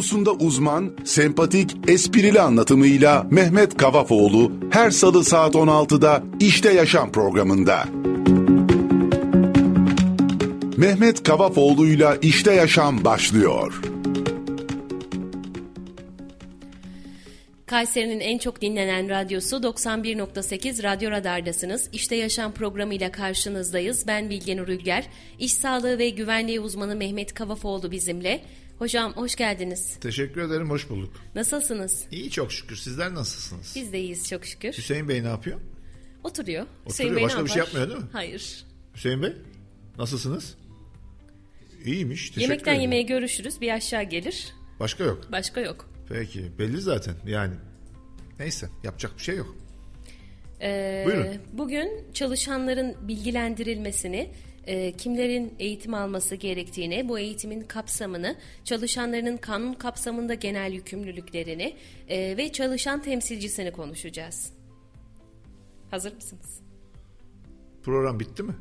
konusunda uzman, sempatik, esprili anlatımıyla Mehmet Kavafoğlu her salı saat 16'da İşte Yaşam programında. Mehmet Kavafoğlu'yla İşte Yaşam başlıyor. Kayseri'nin en çok dinlenen radyosu 91.8 Radyo Radar'dasınız. İşte Yaşam programıyla karşınızdayız. Ben Bilge Nur. İş sağlığı ve güvenliği uzmanı Mehmet Kavafoğlu bizimle. Hocam hoş geldiniz. Teşekkür ederim, hoş bulduk. Nasılsınız? İyi çok şükür. Sizler nasılsınız? Biz de iyiyiz çok şükür. Hüseyin Bey ne yapıyor? Oturuyor. Oturuyor. Hüseyin Bey Başka bir şey yapmıyor değil mi? Hayır. Hüseyin Bey, nasılsınız? İyiymiş, teşekkür Yemekten ederim. yemeğe görüşürüz. Bir aşağı gelir. Başka yok. Başka yok. Peki, belli zaten yani. Neyse, yapacak bir şey yok. Ee, Buyurun. Bugün çalışanların bilgilendirilmesini, e, kimlerin eğitim alması gerektiğini, bu eğitimin kapsamını, çalışanların kanun kapsamında genel yükümlülüklerini e, ve çalışan temsilcisini konuşacağız. Hazır mısınız? Program bitti mi?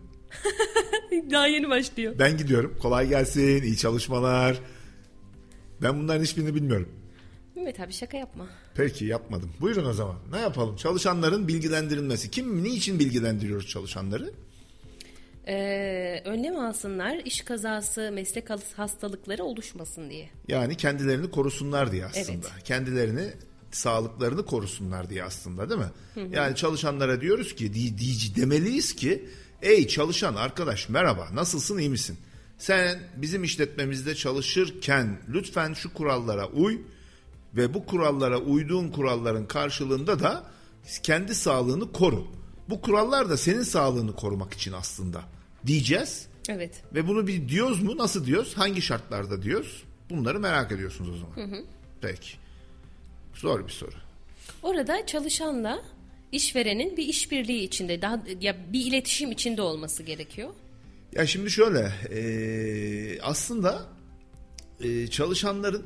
Daha yeni başlıyor. Ben gidiyorum. Kolay gelsin, iyi çalışmalar. Ben bunların hiçbirini bilmiyorum. Mehmet abi şaka yapma. Peki yapmadım. Buyurun o zaman. Ne yapalım? Çalışanların bilgilendirilmesi. Kim, niçin bilgilendiriyoruz çalışanları? Ee, önlem alsınlar, iş kazası, meslek hastalıkları oluşmasın diye. Yani kendilerini korusunlar diye aslında. Evet. Kendilerini sağlıklarını korusunlar diye aslında değil mi? Yani çalışanlara diyoruz ki di, di- demeliyiz ki ey çalışan arkadaş merhaba nasılsın iyi misin? Sen bizim işletmemizde çalışırken lütfen şu kurallara uy ve bu kurallara uyduğun kuralların karşılığında da kendi sağlığını koru. Bu kurallar da senin sağlığını korumak için aslında diyeceğiz. Evet. Ve bunu bir diyoruz mu? Nasıl diyoruz? Hangi şartlarda diyoruz? Bunları merak ediyorsunuz o zaman. Peki. Zor bir soru. Orada çalışanla işverenin bir işbirliği içinde, daha ya bir iletişim içinde olması gerekiyor. Ya şimdi şöyle, eee, aslında eee, çalışanların,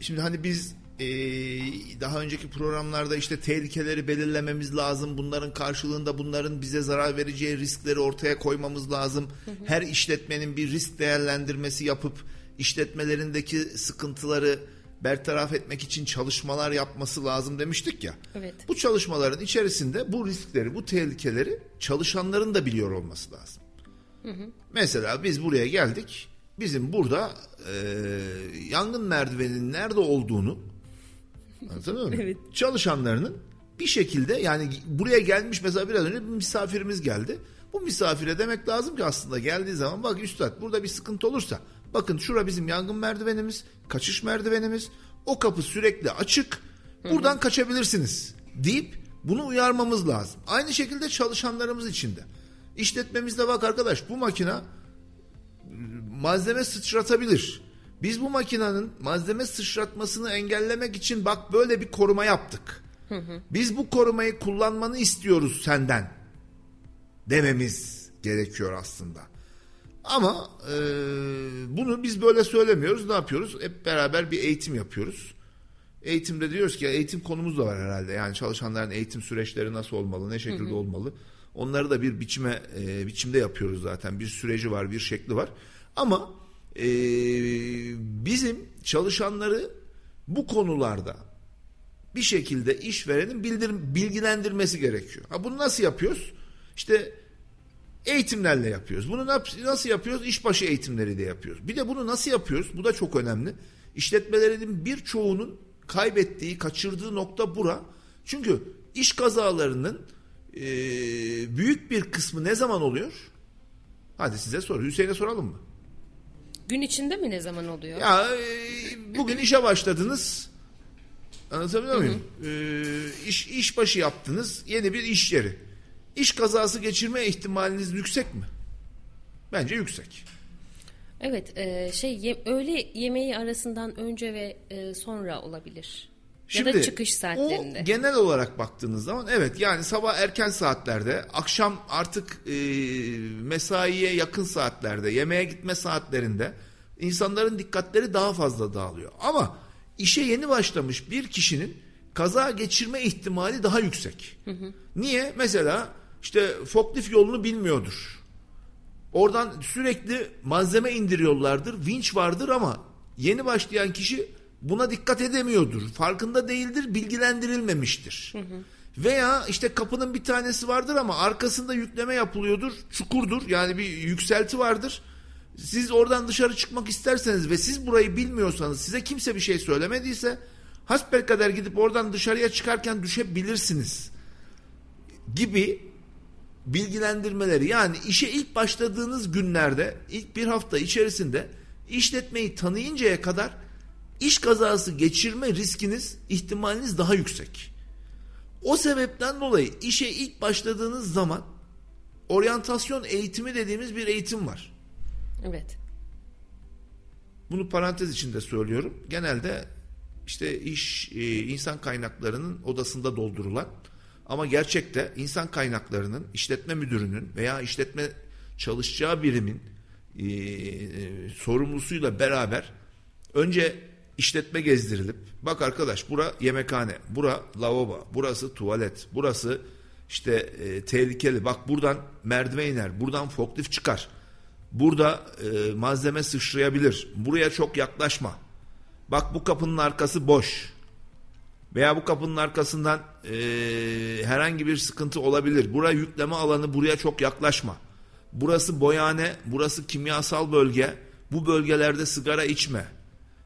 şimdi hani biz eee, daha önceki programlarda işte tehlikeleri belirlememiz lazım, bunların karşılığında bunların bize zarar vereceği riskleri ortaya koymamız lazım. Her işletmenin bir risk değerlendirmesi yapıp işletmelerindeki sıkıntıları bertaraf etmek için çalışmalar yapması lazım demiştik ya. Evet. Bu çalışmaların içerisinde bu riskleri, bu tehlikeleri çalışanların da biliyor olması lazım. Mesela biz buraya geldik. Bizim burada e, yangın merdiveninin nerede olduğunu anlatabiliyor muyum? Evet. Çalışanlarının bir şekilde yani buraya gelmiş mesela biraz önce bir misafirimiz geldi. Bu misafire demek lazım ki aslında geldiği zaman bak üstad burada bir sıkıntı olursa bakın şura bizim yangın merdivenimiz, kaçış merdivenimiz. O kapı sürekli açık. Buradan kaçabilirsiniz deyip bunu uyarmamız lazım. Aynı şekilde çalışanlarımız için de. İşletmemizde bak arkadaş bu makina malzeme sıçratabilir. Biz bu makinenin malzeme sıçratmasını engellemek için bak böyle bir koruma yaptık. Biz bu korumayı kullanmanı istiyoruz senden dememiz gerekiyor aslında. Ama e, bunu biz böyle söylemiyoruz. Ne yapıyoruz? Hep beraber bir eğitim yapıyoruz. Eğitimde diyoruz ki eğitim konumuz da var herhalde. Yani çalışanların eğitim süreçleri nasıl olmalı, ne şekilde olmalı. Onları da bir biçime e, biçimde yapıyoruz zaten. Bir süreci var, bir şekli var. Ama e, bizim çalışanları bu konularda bir şekilde işverenin bildir, bilgilendirmesi gerekiyor. Ha bunu nasıl yapıyoruz? İşte eğitimlerle yapıyoruz. Bunu nasıl yapıyoruz? İşbaşı eğitimleriyle yapıyoruz. Bir de bunu nasıl yapıyoruz? Bu da çok önemli. İşletmelerin birçoğunun kaybettiği, kaçırdığı nokta bura. Çünkü iş kazalarının e, büyük bir kısmı ne zaman oluyor? Hadi size sor. Hüseyin'e soralım mı? Gün içinde mi ne zaman oluyor? Ya e, bugün işe başladınız. Anlatabiliyor muyum? E, iş, işbaşı yaptınız. Yeni bir iş yeri. İş kazası geçirme ihtimaliniz yüksek mi? Bence yüksek. Evet, e, şey ye- öğle yemeği arasından önce ve e, sonra olabilir. ya da çıkış saatlerinde. O genel olarak baktığınız zaman evet yani sabah erken saatlerde, akşam artık e, mesaiye yakın saatlerde, yemeğe gitme saatlerinde insanların dikkatleri daha fazla dağılıyor. Ama işe yeni başlamış bir kişinin kaza geçirme ihtimali daha yüksek. Niye? Mesela işte forklift yolunu bilmiyordur. Oradan sürekli malzeme indiriyorlardır. Vinç vardır ama Yeni başlayan kişi buna dikkat edemiyordur. Farkında değildir, bilgilendirilmemiştir. Veya işte kapının bir tanesi vardır ama arkasında yükleme yapılıyordur, çukurdur. Yani bir yükselti vardır. Siz oradan dışarı çıkmak isterseniz ve siz burayı bilmiyorsanız, size kimse bir şey söylemediyse hasbelkader gidip oradan dışarıya çıkarken düşebilirsiniz gibi bilgilendirmeleri yani işe ilk başladığınız günlerde ilk bir hafta içerisinde işletmeyi tanıyıncaya kadar iş kazası geçirme riskiniz ihtimaliniz daha yüksek. O sebepten dolayı işe ilk başladığınız zaman oryantasyon eğitimi dediğimiz bir eğitim var. Evet. Bunu parantez içinde söylüyorum. Genelde işte iş e, insan kaynaklarının odasında doldurulan ama gerçekte insan kaynaklarının işletme müdürünün veya işletme çalışacağı birimin e, e, sorumlusuyla beraber önce işletme gezdirilip bak arkadaş bura yemekhane, bura lavabo, burası tuvalet, burası işte e, tehlikeli. Bak buradan merdiven iner, buradan forklift çıkar. Burada e, malzeme sıçrayabilir. Buraya çok yaklaşma. Bak bu kapının arkası boş. Veya bu kapının arkasından e, herhangi bir sıkıntı olabilir. Buraya yükleme alanı buraya çok yaklaşma. Burası boyane, burası kimyasal bölge. Bu bölgelerde sigara içme.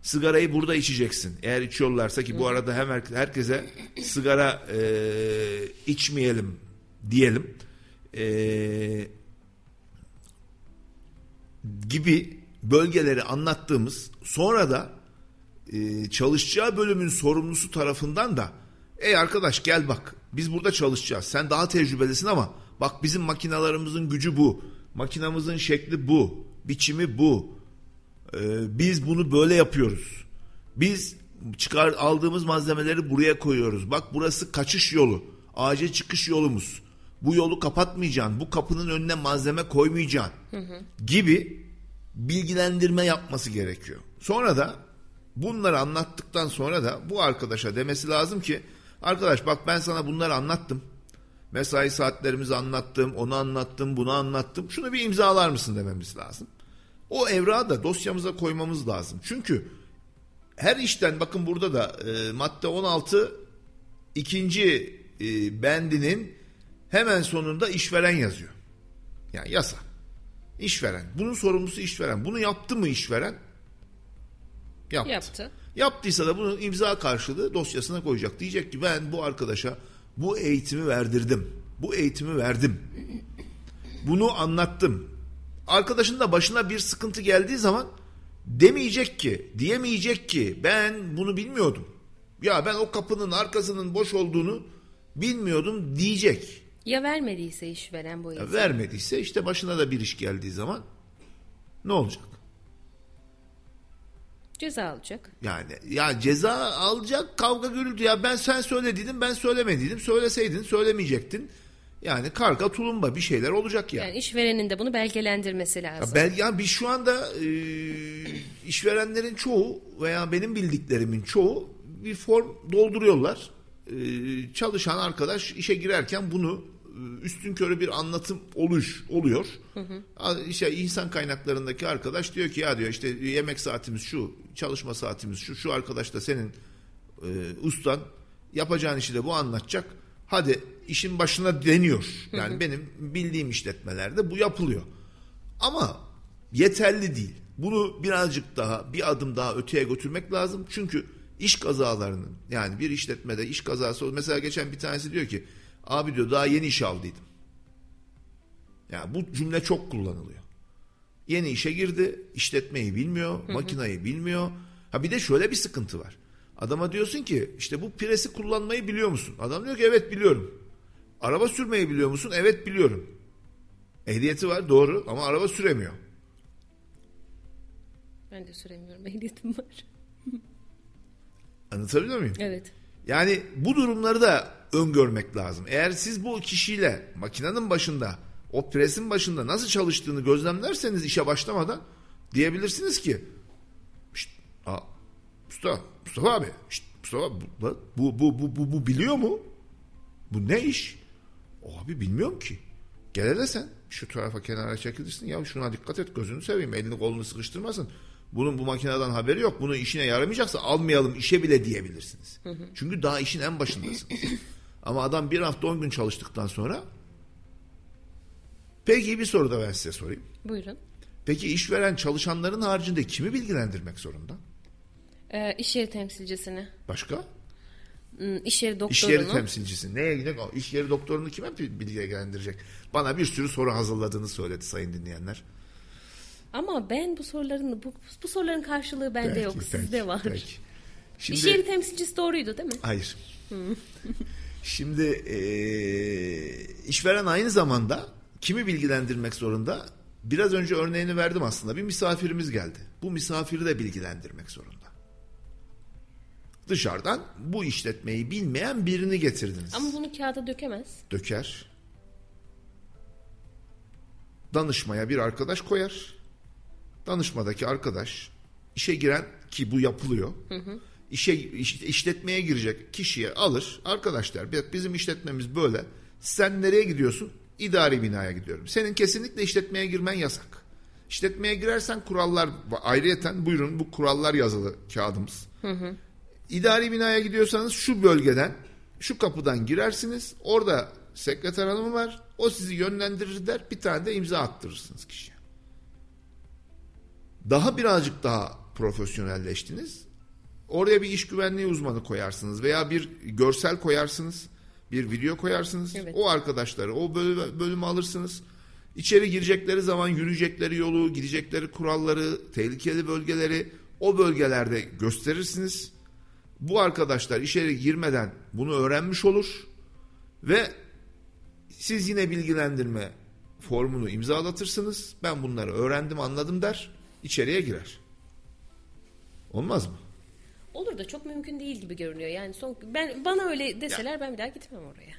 Sigarayı burada içeceksin. Eğer içiyorlarsa ki bu arada hem herkese sigara e, içmeyelim diyelim. E, gibi bölgeleri anlattığımız sonra da e, çalışacağı bölümün sorumlusu tarafından da ey arkadaş gel bak biz burada çalışacağız. Sen daha tecrübelisin ama bak bizim makinalarımızın gücü bu makinamızın şekli bu biçimi bu. E, biz bunu böyle yapıyoruz. Biz çıkar aldığımız malzemeleri buraya koyuyoruz. Bak burası kaçış yolu acil çıkış yolumuz bu yolu kapatmayacaksın bu kapının önüne malzeme koymayacaksın hı hı. gibi bilgilendirme yapması gerekiyor sonra da Bunları anlattıktan sonra da bu arkadaşa demesi lazım ki arkadaş bak ben sana bunları anlattım. Mesai saatlerimizi anlattım, onu anlattım, bunu anlattım. Şunu bir imzalar mısın dememiz lazım. O evrağı da dosyamıza koymamız lazım. Çünkü her işten bakın burada da e, madde 16 ikinci e, bendinin hemen sonunda işveren yazıyor. Yani yasa. İşveren. Bunun sorumlusu işveren. Bunu yaptı mı işveren? Yaptı. Yaptı. Yaptıysa da bunu imza karşılığı dosyasına koyacak. Diyecek ki ben bu arkadaşa bu eğitimi verdirdim. Bu eğitimi verdim. Bunu anlattım. Arkadaşın da başına bir sıkıntı geldiği zaman demeyecek ki, diyemeyecek ki ben bunu bilmiyordum. Ya ben o kapının arkasının boş olduğunu bilmiyordum diyecek. Ya vermediyse işveren bu eğitimi? vermediyse işte başına da bir iş geldiği zaman ne olacak? Ceza alacak. Yani ya ceza alacak kavga gürültü ya ben sen söylediydim ben söylemediydim söyleseydin söylemeyecektin. Yani karga tulumba bir şeyler olacak ya. Yani işverenin de bunu belgelendirmesi lazım. Ya, bel, ya biz şu anda e, işverenlerin çoğu veya benim bildiklerimin çoğu bir form dolduruyorlar. E, çalışan arkadaş işe girerken bunu üstün körü bir anlatım oluş oluyor. Hı hı. İşte insan kaynaklarındaki arkadaş diyor ki ya diyor işte yemek saatimiz şu, çalışma saatimiz şu, şu arkadaş da senin e, ustan yapacağın işi de bu anlatacak. Hadi işin başına deniyor. Yani hı hı. benim bildiğim işletmelerde bu yapılıyor. Ama yeterli değil. Bunu birazcık daha bir adım daha öteye götürmek lazım. Çünkü iş kazalarının yani bir işletmede iş kazası mesela geçen bir tanesi diyor ki Abi diyor daha yeni iş aldıydım. Yani bu cümle çok kullanılıyor. Yeni işe girdi, işletmeyi bilmiyor, hı hı. makinayı bilmiyor. Ha bir de şöyle bir sıkıntı var. Adama diyorsun ki işte bu presi kullanmayı biliyor musun? Adam diyor ki evet biliyorum. Araba sürmeyi biliyor musun? Evet biliyorum. Ehliyeti var doğru ama araba süremiyor. Ben de süremiyorum ehliyetim var. Anlatabiliyor muyum? Evet. Yani bu durumları da öngörmek lazım. Eğer siz bu kişiyle makinenin başında o presin başında nasıl çalıştığını gözlemlerseniz işe başlamadan diyebilirsiniz ki Şşt, aa, Mustafa, Mustafa abi şşt, Mustafa bu, bu, bu, bu, bu, bu biliyor mu? Bu ne iş? Abi bilmiyorum ki. Gel hele sen. şu tarafa kenara çekilirsin. Ya şuna dikkat et gözünü seveyim elini kolunu sıkıştırmasın. Bunun bu makineden haberi yok. Bunu işine yaramayacaksa almayalım işe bile diyebilirsiniz. Çünkü daha işin en başındasınız. Ama adam bir hafta on gün çalıştıktan sonra peki bir soru da ben size sorayım. Buyurun. Peki işveren çalışanların haricinde kimi bilgilendirmek zorunda? Ee, iş yeri temsilcisini, Başka? hmm, iş yeri doktorunu. İş yeri temsilcisi. Neye gidecek? İş yeri doktorunu kime bi- bilgilendirecek? Bana bir sürü soru hazırladığını söyledi sayın dinleyenler. Ama ben bu soruların bu, bu soruların karşılığı bende yok, sizde var. peki. Şimdi, İş yeri temsilcisi doğruydu değil mi? Hayır. Şimdi eee, işveren aynı zamanda kimi bilgilendirmek zorunda? Biraz önce örneğini verdim aslında. Bir misafirimiz geldi. Bu misafiri de bilgilendirmek zorunda. Dışarıdan bu işletmeyi bilmeyen birini getirdiniz. Ama bunu kağıda dökemez. Döker. Danışmaya bir arkadaş koyar. Danışmadaki arkadaş işe giren ki bu yapılıyor. İşe iş- işletmeye girecek kişiye alır. Arkadaş der "Bak bizim işletmemiz böyle. Sen nereye gidiyorsun? İdari binaya gidiyorum. Senin kesinlikle işletmeye girmen yasak. İşletmeye girersen kurallar ayrıyeten buyurun bu kurallar yazılı kağıdımız. İdari binaya gidiyorsanız şu bölgeden, şu kapıdan girersiniz. Orada sekreter hanımı var. O sizi yönlendirir der. Bir tane de imza attırırsınız kişiye. Daha birazcık daha profesyonelleştiniz. Oraya bir iş güvenliği uzmanı koyarsınız veya bir görsel koyarsınız. Bir video koyarsınız. Evet. O arkadaşları o bölümü, bölümü alırsınız. İçeri girecekleri zaman yürüyecekleri yolu, gidecekleri kuralları, tehlikeli bölgeleri o bölgelerde gösterirsiniz. Bu arkadaşlar içeri girmeden bunu öğrenmiş olur ve siz yine bilgilendirme formunu imzalatırsınız. Ben bunları öğrendim, anladım der. içeriye girer. Olmaz mı? Olur da çok mümkün değil gibi görünüyor. Yani son ben bana öyle deseler ben bir daha gitmem oraya.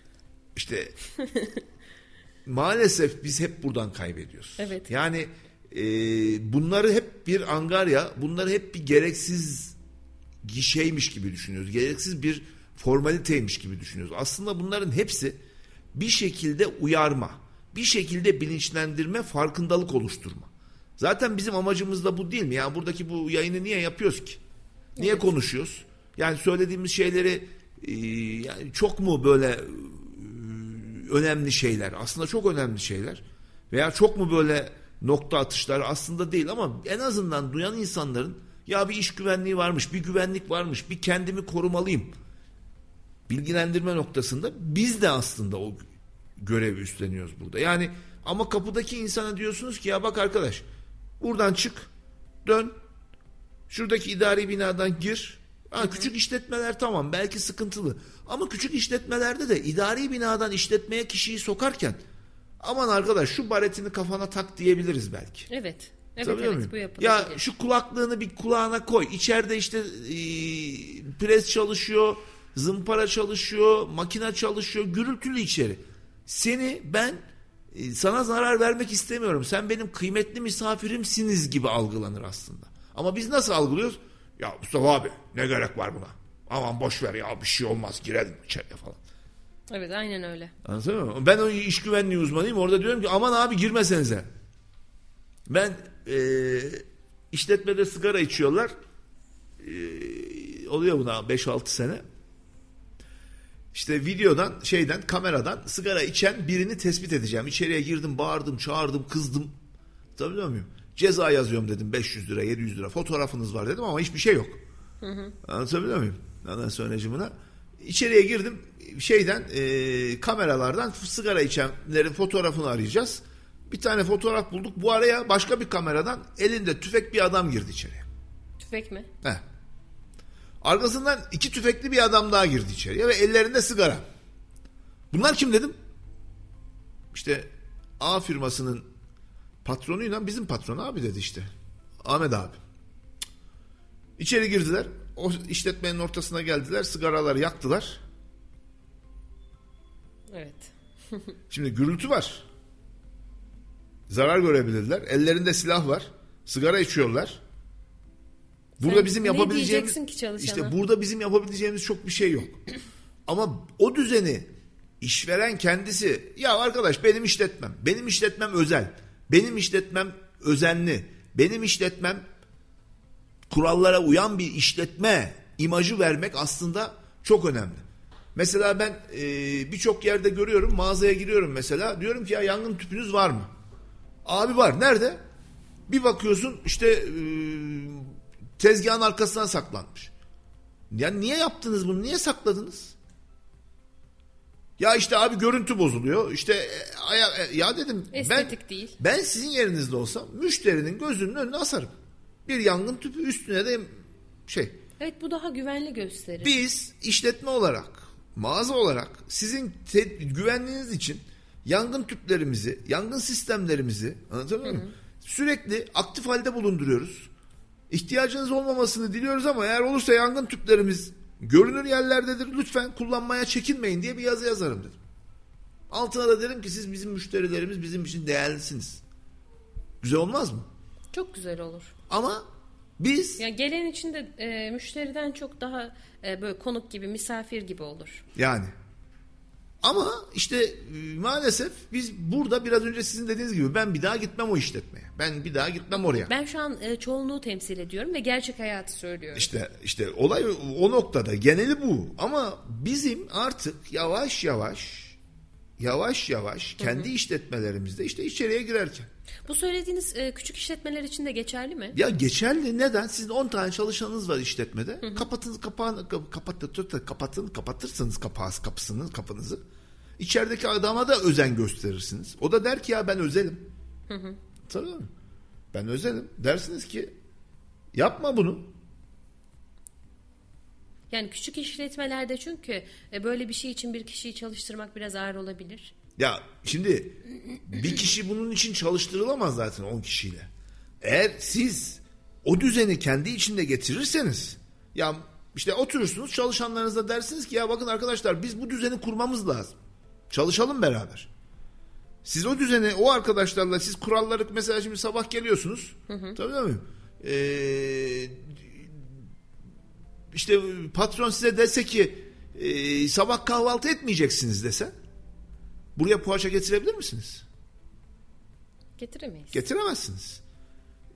İşte maalesef biz hep buradan kaybediyoruz. Evet. Yani e, bunları hep bir angarya, bunları hep bir gereksiz gişeymiş gibi düşünüyoruz. Gereksiz bir formaliteymiş gibi düşünüyoruz. Aslında bunların hepsi bir şekilde uyarma, bir şekilde bilinçlendirme, farkındalık oluşturma. Zaten bizim amacımız da bu değil mi? Yani buradaki bu yayını niye yapıyoruz ki? Niye konuşuyoruz? Yani söylediğimiz şeyleri e, yani çok mu böyle e, önemli şeyler? Aslında çok önemli şeyler. Veya çok mu böyle nokta atışlar? Aslında değil ama en azından duyan insanların ya bir iş güvenliği varmış, bir güvenlik varmış, bir kendimi korumalıyım. Bilgilendirme noktasında biz de aslında o görevi üstleniyoruz burada. Yani ama kapıdaki insana diyorsunuz ki ya bak arkadaş buradan çık, dön, Şuradaki idari binadan gir. Ha, küçük işletmeler tamam belki sıkıntılı. Ama küçük işletmelerde de idari binadan işletmeye kişiyi sokarken aman arkadaş şu baretini kafana tak diyebiliriz belki. Evet. Evet Tabii evet bu yapılabilir. Ya şu kulaklığını bir kulağına koy. İçeride işte e, pres çalışıyor, zımpara çalışıyor, makine çalışıyor, gürültülü içeri. Seni ben e, sana zarar vermek istemiyorum. Sen benim kıymetli misafirimsiniz gibi algılanır aslında. Ama biz nasıl algılıyoruz? Ya Mustafa abi ne gerek var buna? Aman boş ver ya bir şey olmaz girelim içeriye falan. Evet aynen öyle. Anladın mı? Ben o iş güvenliği uzmanıyım. Orada diyorum ki aman abi girmesenize. Ben e, işletmede sigara içiyorlar. E, oluyor buna 5-6 sene. İşte videodan şeyden kameradan sigara içen birini tespit edeceğim. İçeriye girdim bağırdım çağırdım kızdım. Tabii muyum? Ceza yazıyorum dedim 500 lira 700 lira fotoğrafınız var dedim ama hiçbir şey yok. Anlatabiliyor muyum? Ondan sonracımına. İçeriye girdim şeyden e, kameralardan sigara içenlerin fotoğrafını arayacağız. Bir tane fotoğraf bulduk. Bu araya başka bir kameradan elinde tüfek bir adam girdi içeriye. Tüfek mi? Heh. Arkasından iki tüfekli bir adam daha girdi içeriye ve ellerinde sigara. Bunlar kim dedim? İşte A firmasının patronuyla bizim patron abi dedi işte. Ahmet abi. İçeri girdiler. O işletmenin ortasına geldiler. Sigaraları yaktılar. Evet. Şimdi gürültü var. Zarar görebilirler. Ellerinde silah var. Sigara içiyorlar. Burada Sen bizim yapabileceğimiz ki çalışana? işte burada bizim yapabileceğimiz çok bir şey yok. Ama o düzeni işveren kendisi ya arkadaş benim işletmem, benim işletmem özel, benim işletmem özenli, benim işletmem kurallara uyan bir işletme imajı vermek aslında çok önemli. Mesela ben e, birçok yerde görüyorum mağazaya giriyorum mesela diyorum ki ya yangın tüpünüz var mı? Abi var nerede? Bir bakıyorsun işte e, tezgahın arkasına saklanmış. Ya niye yaptınız bunu? Niye sakladınız? Ya işte abi görüntü bozuluyor. İşte e, ya, e, ya dedim Estetik ben değil. ben sizin yerinizde olsam müşterinin gözünün önüne asarım. Bir yangın tüpü üstüne de şey. Evet bu daha güvenli gösterir. Biz işletme olarak, mağaza olarak sizin te- güvenliğiniz için yangın tüplerimizi, yangın sistemlerimizi anlatabiliyor muyum? Sürekli aktif halde bulunduruyoruz. İhtiyacınız olmamasını diliyoruz ama eğer olursa yangın tüplerimiz görünür yerlerdedir. Lütfen kullanmaya çekinmeyin diye bir yazı yazarım dedim. Altına da derim ki siz bizim müşterilerimiz bizim için değerlisiniz. Güzel olmaz mı? Çok güzel olur. Ama biz Yani gelen için de e, müşteriden çok daha e, böyle konuk gibi, misafir gibi olur. Yani. Ama işte e, maalesef biz burada biraz önce sizin dediğiniz gibi ben bir daha gitmem o işletmeye. Ben bir daha gitmem oraya. Ben şu an e, çoğunluğu temsil ediyorum ve gerçek hayatı söylüyorum. İşte işte olay o noktada geneli bu. Ama bizim artık yavaş yavaş yavaş yavaş kendi işletmelerimizde işte içeriye girerken. Bu söylediğiniz e, küçük işletmeler için de geçerli mi? Ya geçerli neden? Sizin 10 tane çalışanınız var işletmede. Kapatın kapağını kap- kapatın kapatın kapatırsınız kapağı kapısını kapınızı. İçerideki adama da özen gösterirsiniz. O da der ki ya ben özelim. Tabii mi? Ben özelim. Dersiniz ki yapma bunu. Yani küçük işletmelerde çünkü e, böyle bir şey için bir kişiyi çalıştırmak biraz ağır olabilir. Ya şimdi bir kişi bunun için çalıştırılamaz zaten 10 kişiyle. Eğer siz o düzeni kendi içinde getirirseniz ya işte oturursunuz çalışanlarınıza dersiniz ki ya bakın arkadaşlar biz bu düzeni kurmamız lazım. Çalışalım beraber. Siz o düzeni o arkadaşlarla siz kuralları mesela şimdi sabah geliyorsunuz. Tabii mi? Ee, işte patron size dese ki e, sabah kahvaltı etmeyeceksiniz dese buraya poğaça getirebilir misiniz? Getiremeyiz. Getiremezsiniz.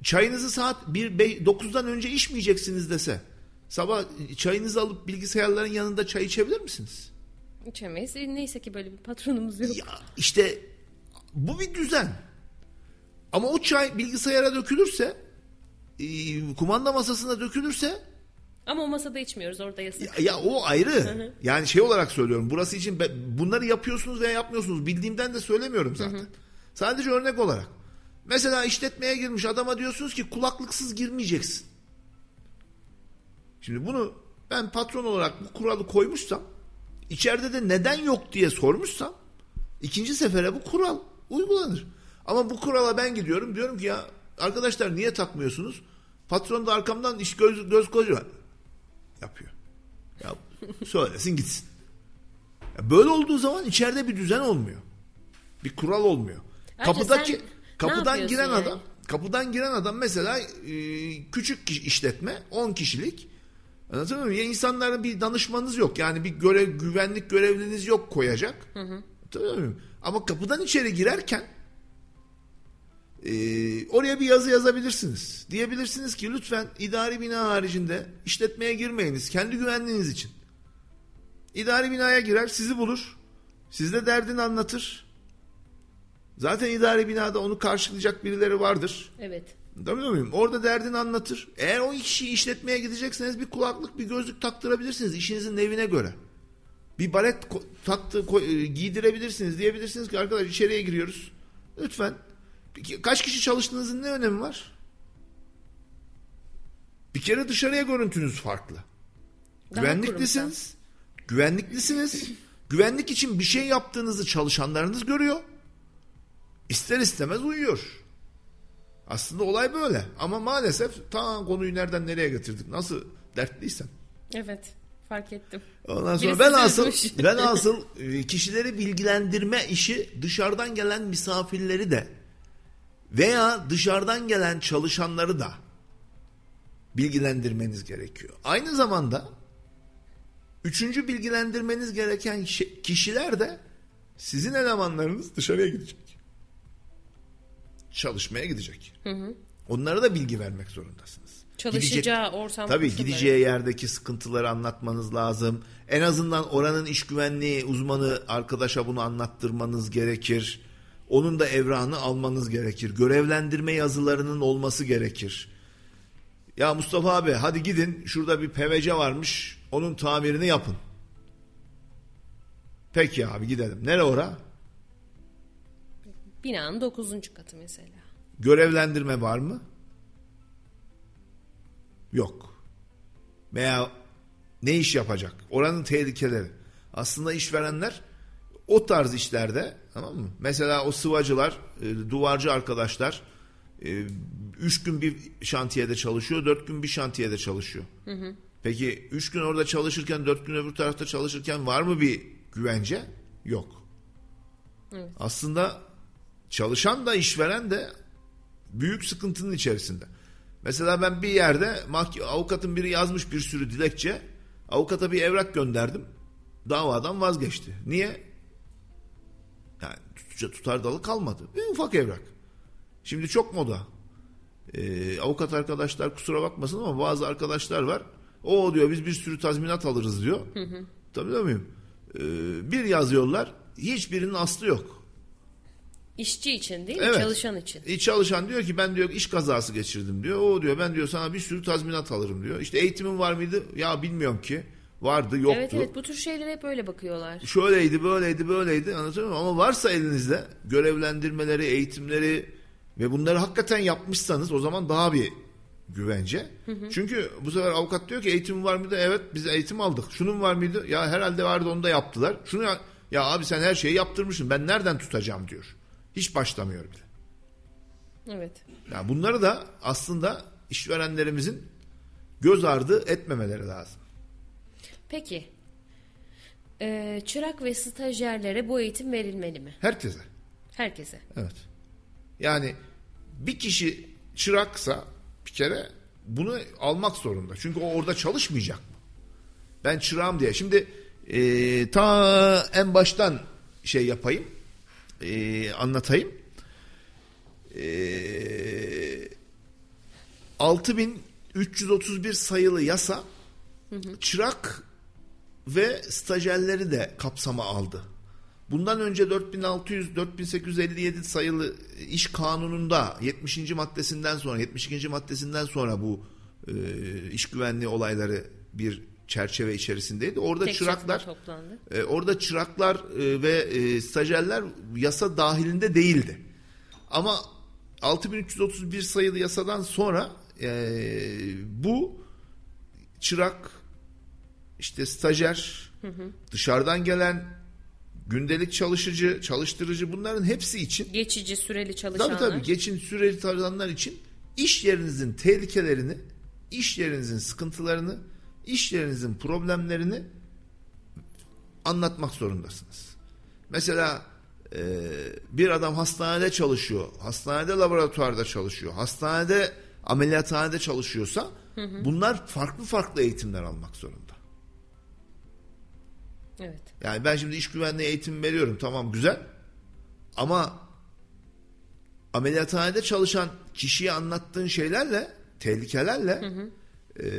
Çayınızı saat 1 9'dan önce içmeyeceksiniz dese sabah çayınızı alıp bilgisayarların yanında çay içebilir misiniz? İçemeyiz. E, neyse ki böyle bir patronumuz yok. Ya işte bu bir düzen. Ama o çay bilgisayara dökülürse e, kumanda masasına dökülürse Ama o masada içmiyoruz orada yasak. Ya, ya o ayrı. Yani şey olarak söylüyorum. Burası için be- bunları yapıyorsunuz veya yapmıyorsunuz. Bildiğimden de söylemiyorum zaten. Sadece örnek olarak. Mesela işletmeye girmiş adama diyorsunuz ki kulaklıksız girmeyeceksin. Şimdi bunu ben patron olarak bu kuralı koymuşsam içeride de neden yok diye sormuşsam ikinci sefere bu kural uygulanır. Ama bu kurala ben gidiyorum diyorum ki ya arkadaşlar niye takmıyorsunuz? Patron da arkamdan iş göz, göz koyuyor yapıyor. Ya söylesin gitsin. Ya böyle olduğu zaman içeride bir düzen olmuyor. Bir kural olmuyor. Ayrıca Kapıdaki sen kapıdan giren yani? adam kapıdan giren adam mesela e, küçük işletme 10 kişilik Anlatabiliyor muyum? Ya insanlara bir danışmanız yok. Yani bir görev güvenlik görevliniz yok koyacak. Anlatabiliyor muyum? Ama kapıdan içeri girerken e, oraya bir yazı yazabilirsiniz. Diyebilirsiniz ki lütfen idari bina haricinde işletmeye girmeyiniz. Kendi güvenliğiniz için. İdari binaya girer sizi bulur. Sizde derdini anlatır. Zaten idari binada onu karşılayacak birileri vardır. Evet. Anlatabiliyor muyum? Orada derdini anlatır. Eğer o kişiyi işletmeye gidecekseniz bir kulaklık bir gözlük taktırabilirsiniz işinizin evine göre. Bir baret taktı e, giydirebilirsiniz. Diyebilirsiniz ki arkadaş içeriye giriyoruz. Lütfen. Kaç kişi çalıştığınızın ne önemi var? Bir kere dışarıya görüntünüz farklı. Daha Güvenliklisiniz. Güvenliklisiniz. Güvenlik için bir şey yaptığınızı çalışanlarınız görüyor. İster istemez uyuyor. Aslında olay böyle. Ama maalesef ta konuyu nereden nereye getirdik. Nasıl dertliysem. Evet. Fark ettim. Ondan sonra Birisi ben asıl ben asıl e, kişileri bilgilendirme işi dışarıdan gelen misafirleri de veya dışarıdan gelen çalışanları da bilgilendirmeniz gerekiyor. Aynı zamanda üçüncü bilgilendirmeniz gereken kişiler de Sizin elemanlarınız dışarıya gidecek. Çalışmaya gidecek. Onlara da bilgi vermek zorundasınız. Çalışacağı Gidecek- ortam Tabii koşulları. gideceği yerdeki sıkıntıları anlatmanız lazım. En azından oranın iş güvenliği uzmanı arkadaşa bunu anlattırmanız gerekir. Onun da evrağını almanız gerekir. Görevlendirme yazılarının olması gerekir. Ya Mustafa abi hadi gidin şurada bir PVC varmış onun tamirini yapın. Peki abi gidelim. Nere ora? Binanın 9. katı mesela. Görevlendirme var mı? Yok. Veya ne iş yapacak? Oranın tehlikeleri. Aslında işverenler o tarz işlerde tamam mı? Mesela o sıvacılar, e, duvarcı arkadaşlar e, üç gün bir şantiyede çalışıyor, dört gün bir şantiyede çalışıyor. Peki üç gün orada çalışırken, dört gün öbür tarafta çalışırken var mı bir güvence? Yok. Aslında çalışan da işveren de büyük sıkıntının içerisinde. Mesela ben bir yerde avukatın biri yazmış bir sürü dilekçe. Avukata bir evrak gönderdim. Davadan vazgeçti. Niye? Yani tutuca tutar dalı kalmadı. Bir ufak evrak. Şimdi çok moda. Ee, avukat arkadaşlar kusura bakmasın ama bazı arkadaşlar var. O diyor biz bir sürü tazminat alırız diyor. Tabii değil miyim? Ee, bir yazıyorlar. Hiçbirinin aslı yok. İşçi için değil mi? Evet. Çalışan için. E, çalışan diyor ki ben diyor iş kazası geçirdim diyor. O diyor ben diyor sana bir sürü tazminat alırım diyor. İşte eğitimin var mıydı? Ya bilmiyorum ki. Vardı yoktu. Evet evet bu tür şeylere hep öyle bakıyorlar. Şöyleydi böyleydi böyleydi anlatıyor muyum? Ama varsa elinizde görevlendirmeleri, eğitimleri ve bunları hakikaten yapmışsanız o zaman daha bir güvence. Çünkü bu sefer avukat diyor ki eğitim var mıydı? Evet biz eğitim aldık. Şunun var mıydı? Ya herhalde vardı onu da yaptılar. Şunu ya, ya abi sen her şeyi yaptırmışsın. Ben nereden tutacağım diyor. Hiç başlamıyor bile. Evet. Yani bunları da aslında işverenlerimizin göz ardı etmemeleri lazım. Peki. Ee, çırak ve stajyerlere bu eğitim verilmeli mi? Herkese. Herkese. Evet. Yani bir kişi çıraksa bir kere bunu almak zorunda. Çünkü o orada çalışmayacak mı? Ben çırağım diye. Şimdi e, ta en baştan şey yapayım. E, anlatayım. E, 6331 sayılı yasa çırak ve stajyerleri de kapsama aldı. Bundan önce 4600 4857 sayılı iş kanununda 70. maddesinden sonra 72. maddesinden sonra bu e, iş güvenliği olayları bir çerçeve içerisindeydi. Orada Tek çıraklar e, orada çıraklar e, ve e, stajyerler yasa dahilinde değildi. Ama 6331 sayılı yasadan sonra e, bu çırak işte stajyer dışarıdan gelen gündelik çalışıcı, çalıştırıcı bunların hepsi için Geçici süreli çalışanlar. tabii tabii geçin süreli çalışanlar için iş yerinizin tehlikelerini, iş yerinizin sıkıntılarını, iş yerinizin problemlerini anlatmak zorundasınız. Mesela e, bir adam hastanede çalışıyor, hastanede laboratuvarda çalışıyor, hastanede ameliyathanede çalışıyorsa bunlar farklı farklı eğitimler almak zorunda. Evet. Yani ben şimdi iş güvenliği eğitimi veriyorum tamam güzel ama ameliyathanede çalışan kişiye anlattığın şeylerle tehlikelerle eee,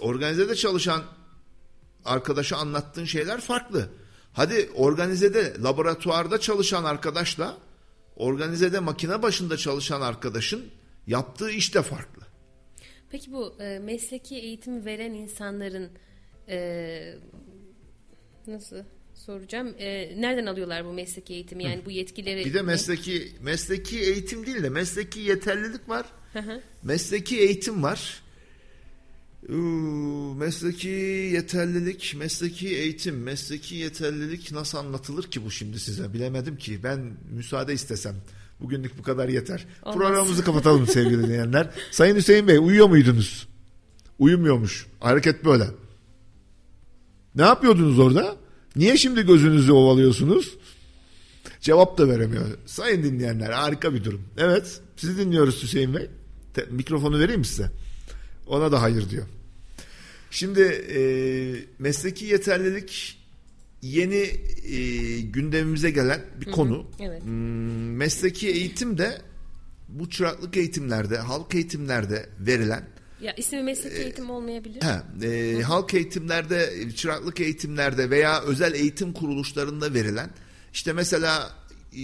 organizede çalışan arkadaşa anlattığın şeyler farklı. Hadi organizede laboratuvarda çalışan arkadaşla organizede makine başında çalışan arkadaşın yaptığı iş de farklı. Peki bu e, mesleki eğitimi veren insanların e, nasıl soracağım? E, nereden alıyorlar bu mesleki eğitimi? Yani bu yetkileri Bir de mesleki mesleki eğitim değil de mesleki yeterlilik var. mesleki eğitim var. Uuu, mesleki yeterlilik, mesleki eğitim, mesleki yeterlilik nasıl anlatılır ki bu şimdi size? Bilemedim ki. Ben müsaade istesem. Bugünlük bu kadar yeter. Olmaz. Programımızı kapatalım sevgili dinleyenler. Sayın Hüseyin Bey uyuyor muydunuz? Uyumuyormuş. Hareket böyle. Ne yapıyordunuz orada? Niye şimdi gözünüzü ovalıyorsunuz? Cevap da veremiyor. Sayın dinleyenler harika bir durum. Evet sizi dinliyoruz Hüseyin Bey. Te- mikrofonu vereyim mi size? Ona da hayır diyor. Şimdi e, mesleki yeterlilik yeni e, gündemimize gelen bir konu. evet. Hmm, mesleki eğitim de bu çıraklık eğitimlerde, halk eğitimlerde verilen Ya ismi meslek eğitim olmayabilir. He, e, halk eğitimlerde, çıraklık eğitimlerde veya özel eğitim kuruluşlarında verilen işte mesela e,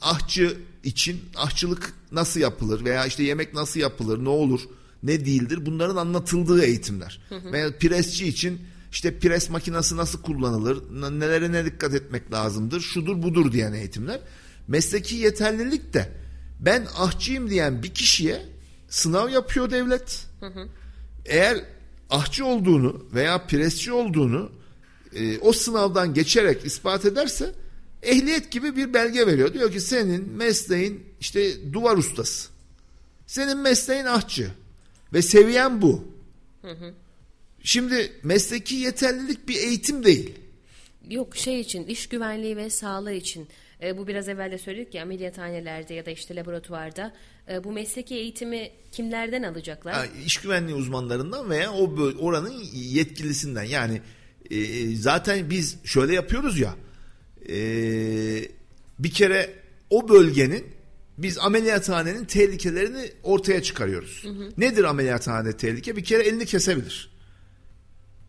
ahçı için ahçılık nasıl yapılır veya işte yemek nasıl yapılır, ne olur, ne değildir bunların anlatıldığı eğitimler. Veya presçi için işte pres makinesi nasıl kullanılır, nelere ne dikkat etmek lazımdır, şudur budur diyen eğitimler. Mesleki yeterlilik de ben ahçıyım diyen bir kişiye sınav yapıyor devlet eğer ahçı olduğunu veya presçi olduğunu e, o sınavdan geçerek ispat ederse ehliyet gibi bir belge veriyor. Diyor ki senin mesleğin işte duvar ustası. Senin mesleğin ahçı. Ve seviyen bu. Şimdi mesleki yeterlilik bir eğitim değil. Yok şey için iş güvenliği ve sağlığı için e, bu biraz evvel de söyledik ya ameliyathanelerde ya da işte laboratuvarda e, bu mesleki eğitimi kimlerden alacaklar? Ha, iş güvenliği uzmanlarından veya o oranın yetkilisinden. Yani e, zaten biz şöyle yapıyoruz ya e, bir kere o bölgenin biz ameliyathanenin tehlikelerini ortaya çıkarıyoruz. Nedir ameliyathane tehlike? Bir kere elini kesebilir.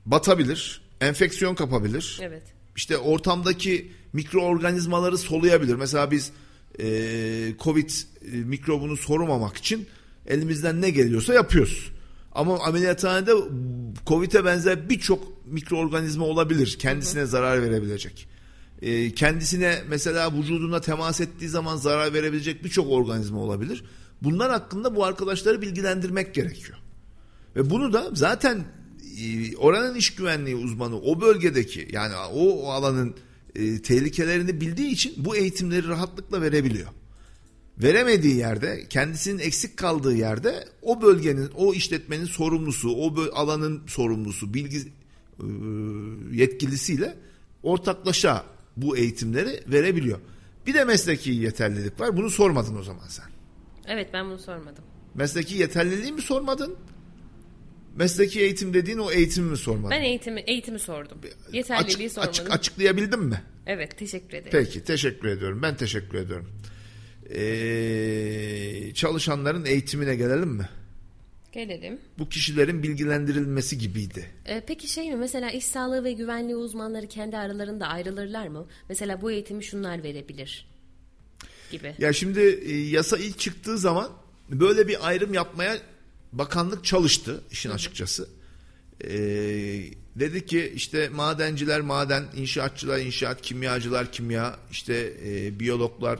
Batabilir. Enfeksiyon kapabilir. Evet. İşte ortamdaki mikroorganizmaları soluyabilir. Mesela biz e, Covid e, mikrobunu sorumamak için elimizden ne geliyorsa yapıyoruz. Ama ameliyathanede Covid'e benzer birçok mikroorganizma olabilir. Kendisine zarar verebilecek. E, kendisine mesela vücuduna temas ettiği zaman zarar verebilecek birçok organizma olabilir. Bunlar hakkında bu arkadaşları bilgilendirmek gerekiyor. Ve bunu da zaten e, oranın iş güvenliği uzmanı o bölgedeki yani o, alanın e, tehlikelerini bildiği için bu eğitimleri rahatlıkla verebiliyor. Veremediği yerde, kendisinin eksik kaldığı yerde o bölgenin, o işletmenin sorumlusu, o alanın sorumlusu, bilgi e, yetkilisiyle ortaklaşa bu eğitimleri verebiliyor. Bir de mesleki yeterlilik var. Bunu sormadın o zaman sen. Evet ben bunu sormadım. Mesleki yeterliliği mi sormadın? Mesleki eğitim dediğin o eğitimi mi sormadın? Ben eğitimi eğitimi sordum. Yeterliliği Açık, sormadım. açık, açıklayabildim mi? Evet teşekkür ederim. Peki teşekkür ediyorum. Ben teşekkür ediyorum. Ee, çalışanların eğitimine gelelim mi? Gelelim. Bu kişilerin bilgilendirilmesi gibiydi. Ee, peki şey mi mesela iş sağlığı ve güvenliği uzmanları kendi aralarında ayrılırlar mı? Mesela bu eğitimi şunlar verebilir gibi. Ya şimdi e, yasa ilk çıktığı zaman böyle bir ayrım yapmaya bakanlık çalıştı işin açıkçası. Ee, dedi ki işte madenciler maden, inşaatçılar inşaat, kimyacılar kimya, işte e, biyologlar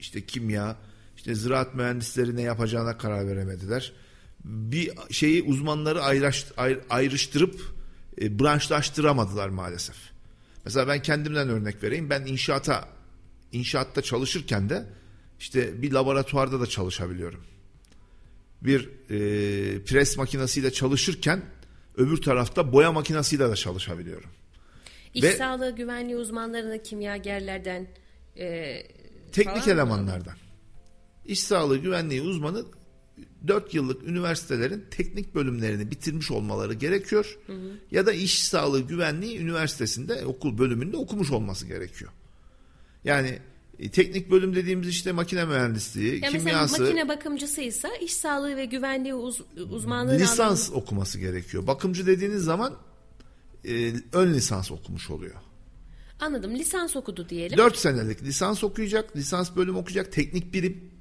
işte kimya, işte ziraat mühendisleri ne yapacağına karar veremediler. Bir şeyi uzmanları ayrıştırıp e, branşlaştıramadılar maalesef. Mesela ben kendimden örnek vereyim. Ben inşaata inşaatta çalışırken de işte bir laboratuvarda da çalışabiliyorum. Bir e, pres makinesiyle çalışırken öbür tarafta boya makinesiyle de çalışabiliyorum. İş Ve- sağlığı güvenliği uzmanlarını kimyagerlerden e, Teknik falan mı? elemanlardan. İş sağlığı güvenliği uzmanı 4 yıllık üniversitelerin teknik bölümlerini bitirmiş olmaları gerekiyor. Ya da iş sağlığı güvenliği üniversitesinde okul bölümünde okumuş olması gerekiyor. Yani e, teknik bölüm dediğimiz işte makine mühendisliği, Ya mesela kimyası, makine bakımcısıysa iş sağlığı ve güvenliği uz, uzmanlığı lisans okuması gerekiyor. Bakımcı dediğiniz zaman e, ön lisans okumuş oluyor. Anladım. Lisans okudu diyelim. 4 senelik lisans okuyacak, lisans bölüm okuyacak, teknik birim.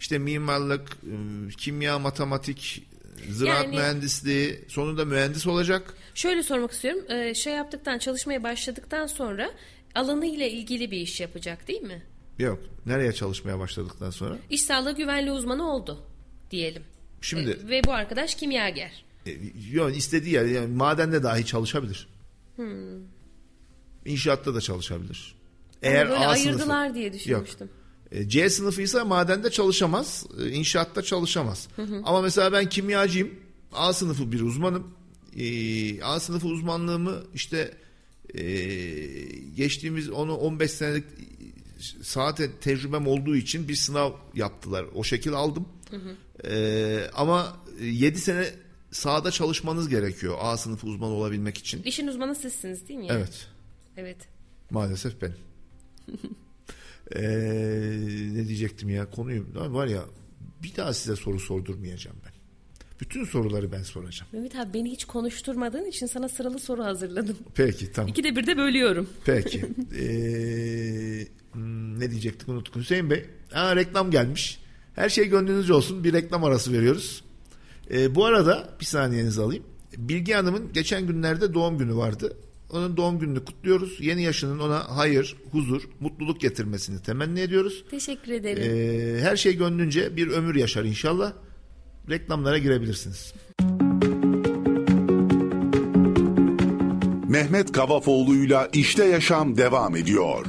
İşte mimarlık, e, kimya, matematik, ziraat Yani- mühendisliği, sonunda mühendis olacak. Şöyle sormak istiyorum. Ee, şey yaptıktan, çalışmaya başladıktan sonra alanıyla ilgili bir iş yapacak değil mi? Yok, nereye çalışmaya başladıktan sonra? İş sağlığı güvenliği uzmanı oldu diyelim. Şimdi ve bu arkadaş kimyager. e, yok istediği yer, yani madende dahi çalışabilir. İnşaatta da çalışabilir. Eğer Ama böyle A ayırdılar sınıfı, diye düşünmüştüm. E, C sınıfıysa madende çalışamaz, e, inşaatta çalışamaz. Ama mesela ben kimyacıyım, A sınıfı bir uzmanım. E, A sınıfı uzmanlığımı işte e, geçtiğimiz onu 15 senelik saat tecrübem olduğu için bir sınav yaptılar. O şekil aldım. E, ama 7 sene sahada çalışmanız gerekiyor A sınıfı uzmanı olabilmek için. İşin uzmanı sizsiniz değil mi? Evet. Evet. Maalesef ben. ee, ne diyecektim ya konuyu var ya bir daha size soru sordurmayacağım ben. Bütün soruları ben soracağım. Mehmet abi beni hiç konuşturmadığın için sana sıralı soru hazırladım. Peki tamam. İkide bir de bölüyorum. Peki. Ee, ne diyecektik unuttuk. Hüseyin Bey. Aa, reklam gelmiş. Her şey gönlünüzce olsun. Bir reklam arası veriyoruz. Ee, bu arada bir saniyenizi alayım. Bilgi Hanım'ın geçen günlerde doğum günü vardı. Onun doğum gününü kutluyoruz. Yeni yaşının ona hayır, huzur, mutluluk getirmesini temenni ediyoruz. Teşekkür ederim. Ee, her şey gönlünce bir ömür yaşar inşallah. Reklamlara girebilirsiniz. Mehmet Kavafoğlu'yla İşte Yaşam devam ediyor.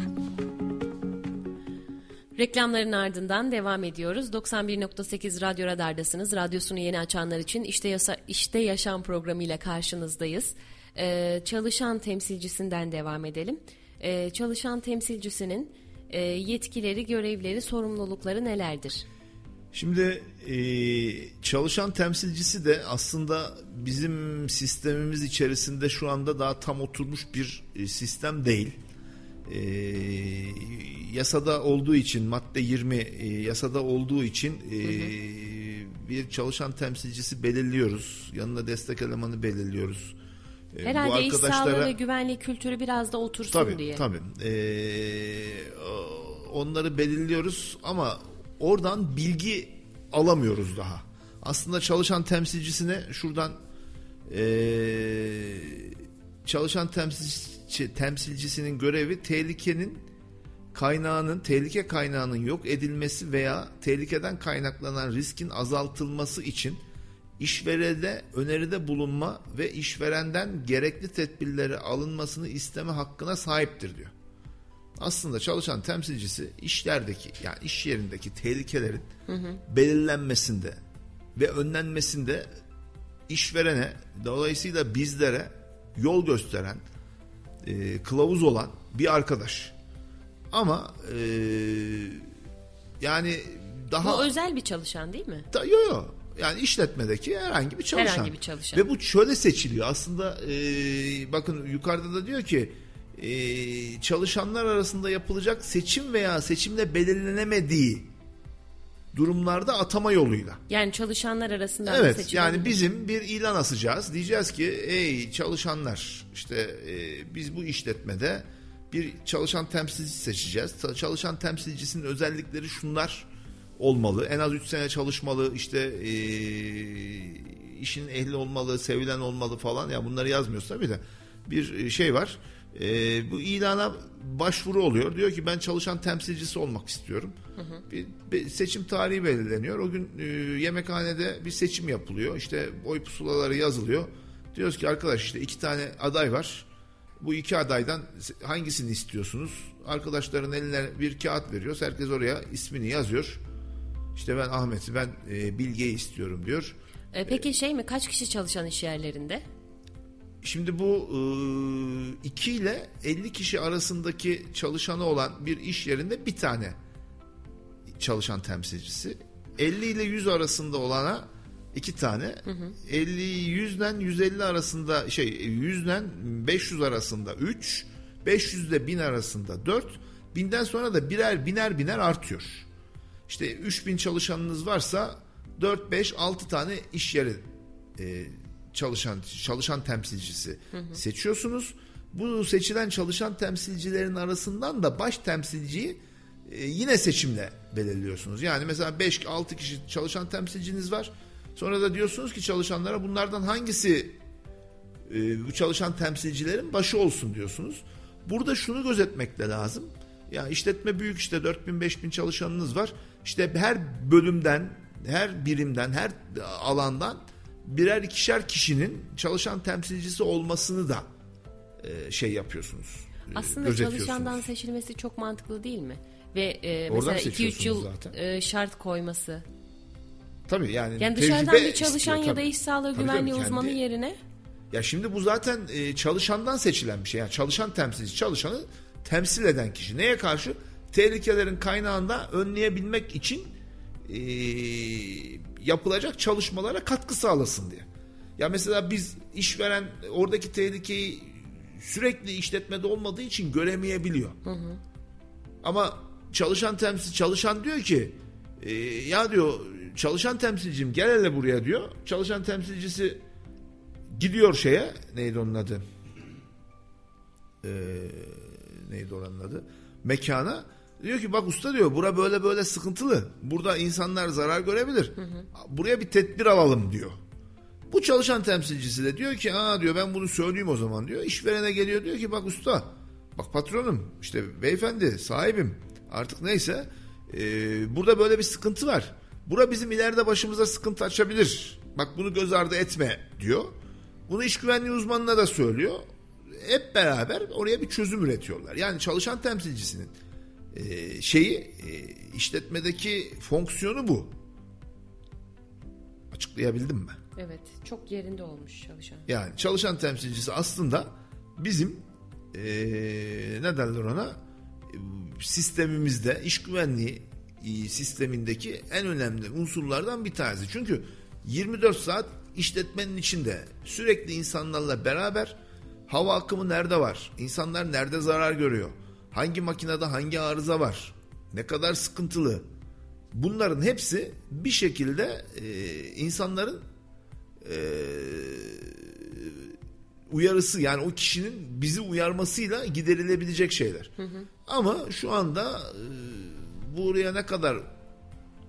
Reklamların ardından devam ediyoruz. 91.8 Radyo Radar'dasınız. Radyosunu yeni açanlar için İşte, Yasa, İşte Yaşam programıyla karşınızdayız. Ee, çalışan temsilcisinden devam edelim. Ee, çalışan temsilcisinin e, yetkileri, görevleri, sorumlulukları nelerdir? Şimdi e, çalışan temsilcisi de aslında bizim sistemimiz içerisinde şu anda daha tam oturmuş bir e, sistem değil. E, yasada olduğu için madde 20 e, yasada olduğu için e, hı hı. bir çalışan temsilcisi belirliyoruz. Yanına destek elemanı belirliyoruz. E, Herhalde Bu arkadaşlara... iş sağlığı ve güvenlik kültürü biraz da otursun tabii, diye. Tabii. E, onları belirliyoruz ama oradan bilgi alamıyoruz daha. Aslında çalışan temsilcisine şuradan ee, çalışan temsilci, temsilcisinin görevi tehlikenin kaynağının, tehlike kaynağının yok edilmesi veya tehlikeden kaynaklanan riskin azaltılması için işverede öneride bulunma ve işverenden gerekli tedbirleri alınmasını isteme hakkına sahiptir diyor aslında çalışan temsilcisi işlerdeki yani iş yerindeki tehlikelerin hı hı. belirlenmesinde ve önlenmesinde işverene dolayısıyla bizlere yol gösteren e, kılavuz olan bir arkadaş. Ama e, yani daha... Bu özel bir çalışan değil mi? Da, yo yo. Yani işletmedeki herhangi bir çalışan. Herhangi bir çalışan. Ve bu şöyle seçiliyor. Aslında e, bakın yukarıda da diyor ki e, çalışanlar arasında yapılacak seçim veya seçimle belirlenemediği durumlarda atama yoluyla. Yani çalışanlar arasında Evet seçim yani olur. bizim bir ilan asacağız. Diyeceğiz ki ey çalışanlar işte e, biz bu işletmede bir çalışan temsilci seçeceğiz. Çalışan temsilcisinin özellikleri şunlar olmalı. En az 3 sene çalışmalı işte e, işin ehli olmalı, sevilen olmalı falan. Ya bunları yazmıyoruz tabii de bir şey var e, bu ilana başvuru oluyor. Diyor ki ben çalışan temsilcisi olmak istiyorum. Hı hı. Bir, bir seçim tarihi belirleniyor. O gün e, yemekhanede bir seçim yapılıyor. İşte oy pusulaları yazılıyor. Diyoruz ki arkadaş işte iki tane aday var. Bu iki adaydan hangisini istiyorsunuz? Arkadaşların eline bir kağıt veriyoruz. Herkes oraya ismini yazıyor. İşte ben Ahmet'i, ben e, Bilge'yi istiyorum diyor. E, peki şey mi? Kaç kişi çalışan iş yerlerinde? Şimdi bu 2 ile 50 kişi arasındaki çalışanı olan bir iş yerinde bir tane çalışan temsilcisi. 50 ile 100 arasında olana iki tane. Hı hı. 50 100'den 150 arasında şey 100'den 500 arasında 3, 500 ile 1000 arasında 4, 1000'den sonra da birer biner biner artıyor. İşte 3000 çalışanınız varsa 4 5 6 tane iş yeri e, çalışan çalışan temsilcisi hı hı. seçiyorsunuz. Bu seçilen çalışan temsilcilerin arasından da baş temsilciyi e, yine seçimle belirliyorsunuz. Yani mesela 5-6 kişi çalışan temsilciniz var. Sonra da diyorsunuz ki çalışanlara bunlardan hangisi e, bu çalışan temsilcilerin başı olsun diyorsunuz. Burada şunu gözetmekle lazım. Ya işletme büyük işte 4000 5000 çalışanınız var. İşte her bölümden, her birimden, her alandan birer ikişer kişinin çalışan temsilcisi olmasını da e, şey yapıyorsunuz. E, Aslında çalışandan seçilmesi çok mantıklı değil mi? Ve e, mesela 2-3 yıl e, şart koyması. Tabii yani. Yani dışarıdan bir çalışan istiyor, ya da iş sağlığı tabii, güvenliği tabii, uzmanı kendi, yerine. Ya şimdi bu zaten e, çalışandan seçilen bir şey. Yani çalışan temsilci, çalışanı temsil eden kişi. Neye karşı? Tehlikelerin kaynağında önleyebilmek için e, yapılacak çalışmalara katkı sağlasın diye. Ya mesela biz işveren oradaki tehlikeyi sürekli işletmede olmadığı için göremeyebiliyor. Ama çalışan temsil çalışan diyor ki e, ya diyor çalışan temsilcim gel hele buraya diyor. Çalışan temsilcisi gidiyor şeye neydi onun adı? Ee, neydi oranın adı? Mekana diyor ki bak usta diyor bura böyle böyle sıkıntılı. Burada insanlar zarar görebilir. Buraya bir tedbir alalım diyor. Bu çalışan temsilcisi de diyor ki aa diyor ben bunu söyleyeyim o zaman diyor. İşverene geliyor diyor ki bak usta bak patronum işte beyefendi sahibim artık neyse e, burada böyle bir sıkıntı var. Bura bizim ileride başımıza sıkıntı açabilir. Bak bunu göz ardı etme diyor. Bunu iş güvenliği uzmanına da söylüyor. Hep beraber oraya bir çözüm üretiyorlar. Yani çalışan temsilcisinin e, şeyi e, işletmedeki fonksiyonu bu. Açıklayabildim mi? Evet, çok yerinde olmuş çalışan. Yani çalışan temsilcisi aslında bizim e, ne derler ona sistemimizde iş güvenliği e, sistemindeki en önemli unsurlardan bir tanesi. Çünkü 24 saat işletmenin içinde sürekli insanlarla beraber hava akımı nerede var? İnsanlar nerede zarar görüyor? Hangi makinede hangi arıza var? Ne kadar sıkıntılı? Bunların hepsi bir şekilde e, insanların e, uyarısı yani o kişinin bizi uyarmasıyla giderilebilecek şeyler. Ama şu anda e, buraya ne kadar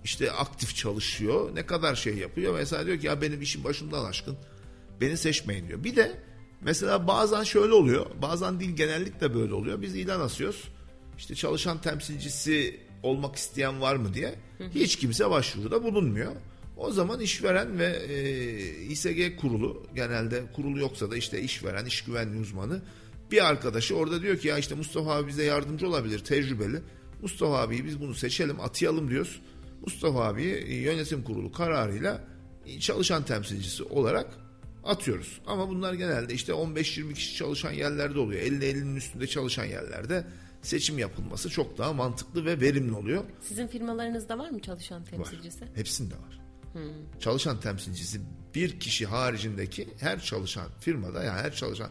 işte aktif çalışıyor, ne kadar şey yapıyor. Mesela diyor ki ya benim işim başımdan aşkın. Beni seçmeyin diyor. Bir de mesela bazen şöyle oluyor. Bazen değil genellikle böyle oluyor. Biz ilan asıyoruz. İşte çalışan temsilcisi olmak isteyen var mı diye. Hiç kimse başvuruda bulunmuyor. O zaman işveren ve e, İSG kurulu genelde kurulu yoksa da işte işveren, iş güvenliği uzmanı bir arkadaşı orada diyor ki ya işte Mustafa abi bize yardımcı olabilir, tecrübeli. Mustafa abiyi biz bunu seçelim, atayalım diyoruz. Mustafa abiyi e, yönetim kurulu kararıyla çalışan temsilcisi olarak atıyoruz. Ama bunlar genelde işte 15-20 kişi çalışan yerlerde oluyor. 50-50'nin üstünde çalışan yerlerde seçim yapılması çok daha mantıklı ve verimli oluyor. Sizin firmalarınızda var mı çalışan temsilcisi? Var. Hepsinde var. Çalışan temsilcisi bir kişi haricindeki her çalışan firmada yani her çalışan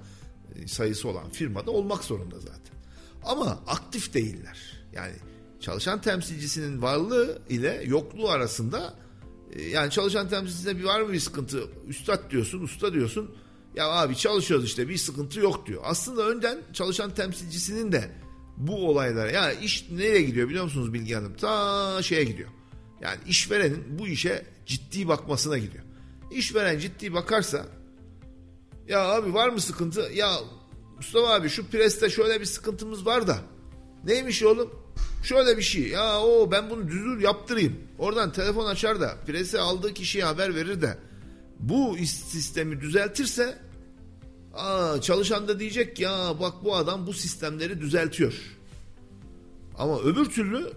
e, sayısı olan firmada olmak zorunda zaten. Ama aktif değiller. Yani çalışan temsilcisinin varlığı ile yokluğu arasında yani çalışan temsilcisinde bir var mı bir sıkıntı? Üstad diyorsun, usta diyorsun. Ya abi çalışıyoruz işte bir sıkıntı yok diyor. Aslında önden çalışan temsilcisinin de bu olaylara ya iş nereye gidiyor biliyor musunuz Bilgi Hanım? Ta şeye gidiyor. Yani işverenin bu işe ciddi bakmasına gidiyor. İşveren ciddi bakarsa ya abi var mı sıkıntı? Ya Mustafa abi şu preste şöyle bir sıkıntımız var da. Neymiş oğlum? Şöyle bir şey. Ya o ben bunu düzür yaptırayım. Oradan telefon açar da presi aldığı kişiye haber verir de bu sistemi düzeltirse aa, çalışan da diyecek ya bak bu adam bu sistemleri düzeltiyor. Ama öbür türlü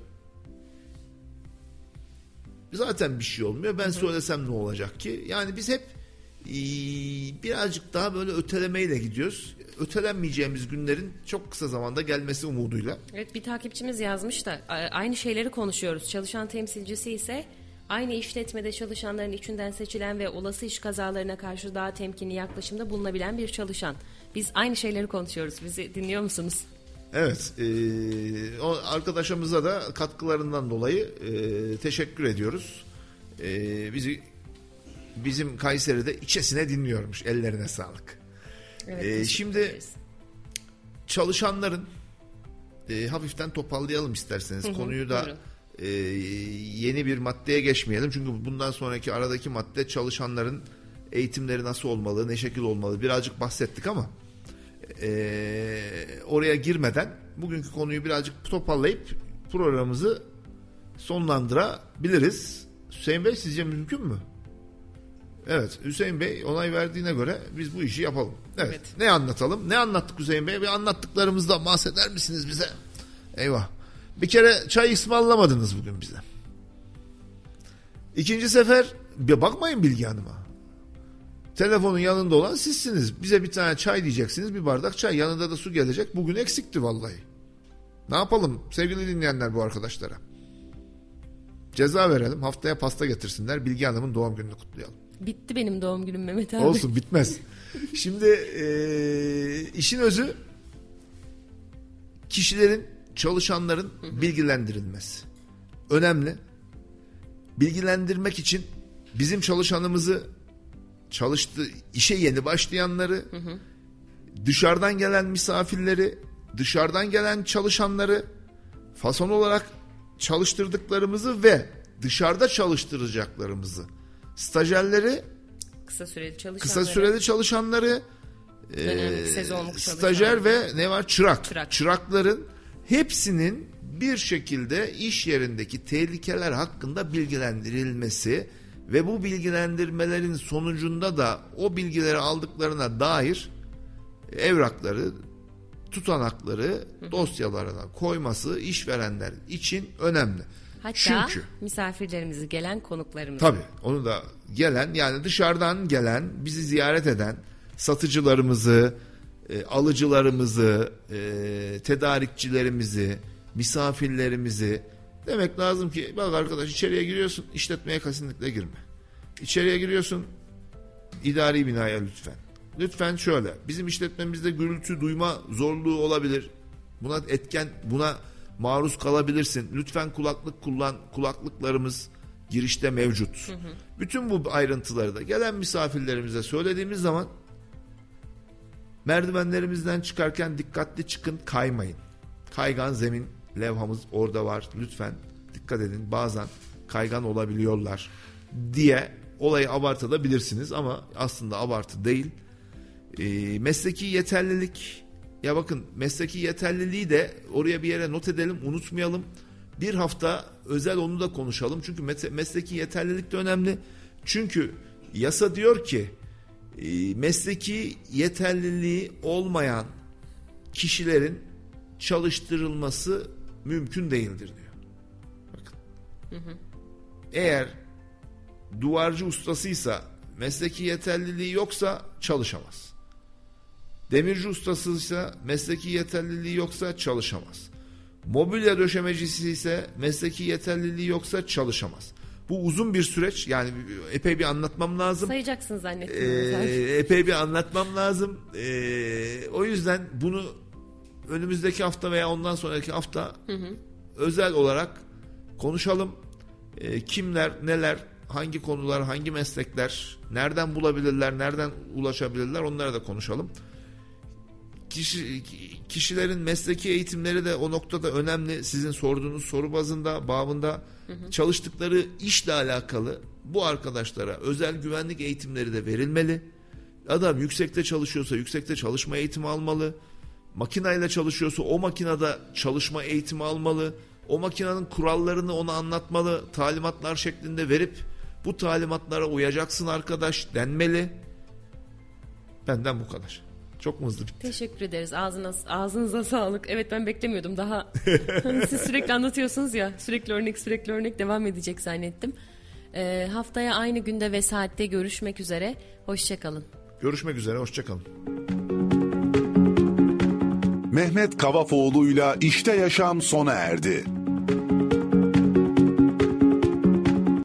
zaten bir şey olmuyor. Ben söylesem ne olacak ki? Yani biz hep birazcık daha böyle ötelemeyle gidiyoruz. Ötelenmeyeceğimiz günlerin çok kısa zamanda gelmesi umuduyla. Evet bir takipçimiz yazmış da aynı şeyleri konuşuyoruz. Çalışan temsilcisi ise aynı işletmede çalışanların içinden seçilen ve olası iş kazalarına karşı daha temkinli yaklaşımda bulunabilen bir çalışan. Biz aynı şeyleri konuşuyoruz. Bizi dinliyor musunuz? Evet, e, o arkadaşımıza da katkılarından dolayı e, teşekkür ediyoruz. E, bizi bizim Kayseri'de içesine dinliyormuş. Ellerine sağlık. Evet, Ee, şimdi- ederiz. Çalışanların e, hafiften toparlayalım isterseniz hı, konuyu da buyurun. e, yeni bir maddeye geçmeyelim çünkü bundan sonraki aradaki madde çalışanların eğitimleri nasıl olmalı, ne şekil olmalı birazcık bahsettik ama e, oraya girmeden bugünkü konuyu birazcık toparlayıp programımızı sonlandırabiliriz. Hüseyin Bey sizce mümkün mü? Evet Hüseyin Bey onay verdiğine göre biz bu işi yapalım. Evet. Evet. Ne anlatalım? Ne anlattık Hüseyin Bey? Bir anlattıklarımızdan bahseder misiniz bize? Eyvah. Bir kere çay ısmarlamadınız bugün bize. İkinci sefer bir bakmayın Bilgi Hanım'a. Telefonun yanında olan sizsiniz. Bize bir tane çay diyeceksiniz. Bir bardak çay. Yanında da su gelecek. Bugün eksikti vallahi. Ne yapalım sevgili dinleyenler bu arkadaşlara? Ceza verelim. Haftaya pasta getirsinler. Bilgi Hanım'ın doğum gününü kutlayalım. Bitti benim doğum günüm Mehmet abi. Olsun bitmez. Şimdi e, işin özü kişilerin, çalışanların bilgilendirilmesi. Önemli. Bilgilendirmek için bizim çalışanımızı çalıştı işe yeni başlayanları, dışarıdan gelen misafirleri, dışarıdan gelen çalışanları fason olarak çalıştırdıklarımızı ve dışarıda çalıştıracaklarımızı, stajyerleri, Kısa süreli çalışanları. kısa süreli çalışanları, e, sezonluk stajyer ve ne var çırak. Çırak. Çırakların hepsinin bir şekilde iş yerindeki tehlikeler hakkında bilgilendirilmesi ve bu bilgilendirmelerin sonucunda da o bilgileri aldıklarına dair evrakları, tutanakları dosyalarına koyması işverenler için önemli. Hatta Çünkü misafirlerimizi gelen konuklarımızı. Tabii onu da gelen yani dışarıdan gelen bizi ziyaret eden satıcılarımızı, e, alıcılarımızı, e, tedarikçilerimizi, misafirlerimizi demek lazım ki bak arkadaş içeriye giriyorsun işletmeye kesinlikle girme. İçeriye giriyorsun idari binaya lütfen. Lütfen şöyle bizim işletmemizde gürültü duyma zorluğu olabilir. Buna etken buna maruz kalabilirsin. Lütfen kulaklık kullan kulaklıklarımız girişte mevcut. Bütün bu ayrıntıları da gelen misafirlerimize söylediğimiz zaman merdivenlerimizden çıkarken dikkatli çıkın kaymayın. Kaygan zemin levhamız orada var. Lütfen dikkat edin. Bazen kaygan olabiliyorlar diye olayı abartabilirsiniz ama aslında abartı değil. E, mesleki yeterlilik ya bakın mesleki yeterliliği de oraya bir yere not edelim unutmayalım. Bir hafta özel onu da konuşalım. Çünkü mes- mesleki yeterlilik de önemli. Çünkü yasa diyor ki e, mesleki yeterliliği olmayan kişilerin çalıştırılması mümkün değildir diyor. Bakın. Eğer duvarcı ustasıysa mesleki yeterliliği yoksa çalışamaz. Demirci ustasıysa mesleki yeterliliği yoksa çalışamaz. Mobilya döşemecisi ise mesleki yeterliliği yoksa çalışamaz. Bu uzun bir süreç yani epey bir anlatmam lazım. Sayacaksın zannettim. Ee, epey bir anlatmam lazım. Ee, o yüzden bunu önümüzdeki hafta veya ondan sonraki hafta özel olarak konuşalım. Ee, kimler, neler, hangi konular, hangi meslekler, nereden bulabilirler, nereden ulaşabilirler onlara da konuşalım. Kişi, kişilerin mesleki eğitimleri de o noktada önemli. Sizin sorduğunuz soru bazında, babında çalıştıkları işle alakalı bu arkadaşlara özel güvenlik eğitimleri de verilmeli. Adam yüksekte çalışıyorsa yüksekte çalışma eğitimi almalı. Makinayla çalışıyorsa o makinede çalışma eğitimi almalı. O makinenin kurallarını ona anlatmalı. Talimatlar şeklinde verip bu talimatlara uyacaksın arkadaş denmeli. Benden bu kadar. Çok mu hızlı bitti? Teşekkür ederiz. Ağzına, ağzınıza sağlık. Evet ben beklemiyordum daha. Siz sürekli anlatıyorsunuz ya. Sürekli örnek sürekli örnek devam edecek zannettim. Ee, haftaya aynı günde ve saatte görüşmek üzere. Hoşçakalın. Görüşmek üzere. Hoşçakalın. Mehmet Kavafoğlu'yla İşte Yaşam sona erdi.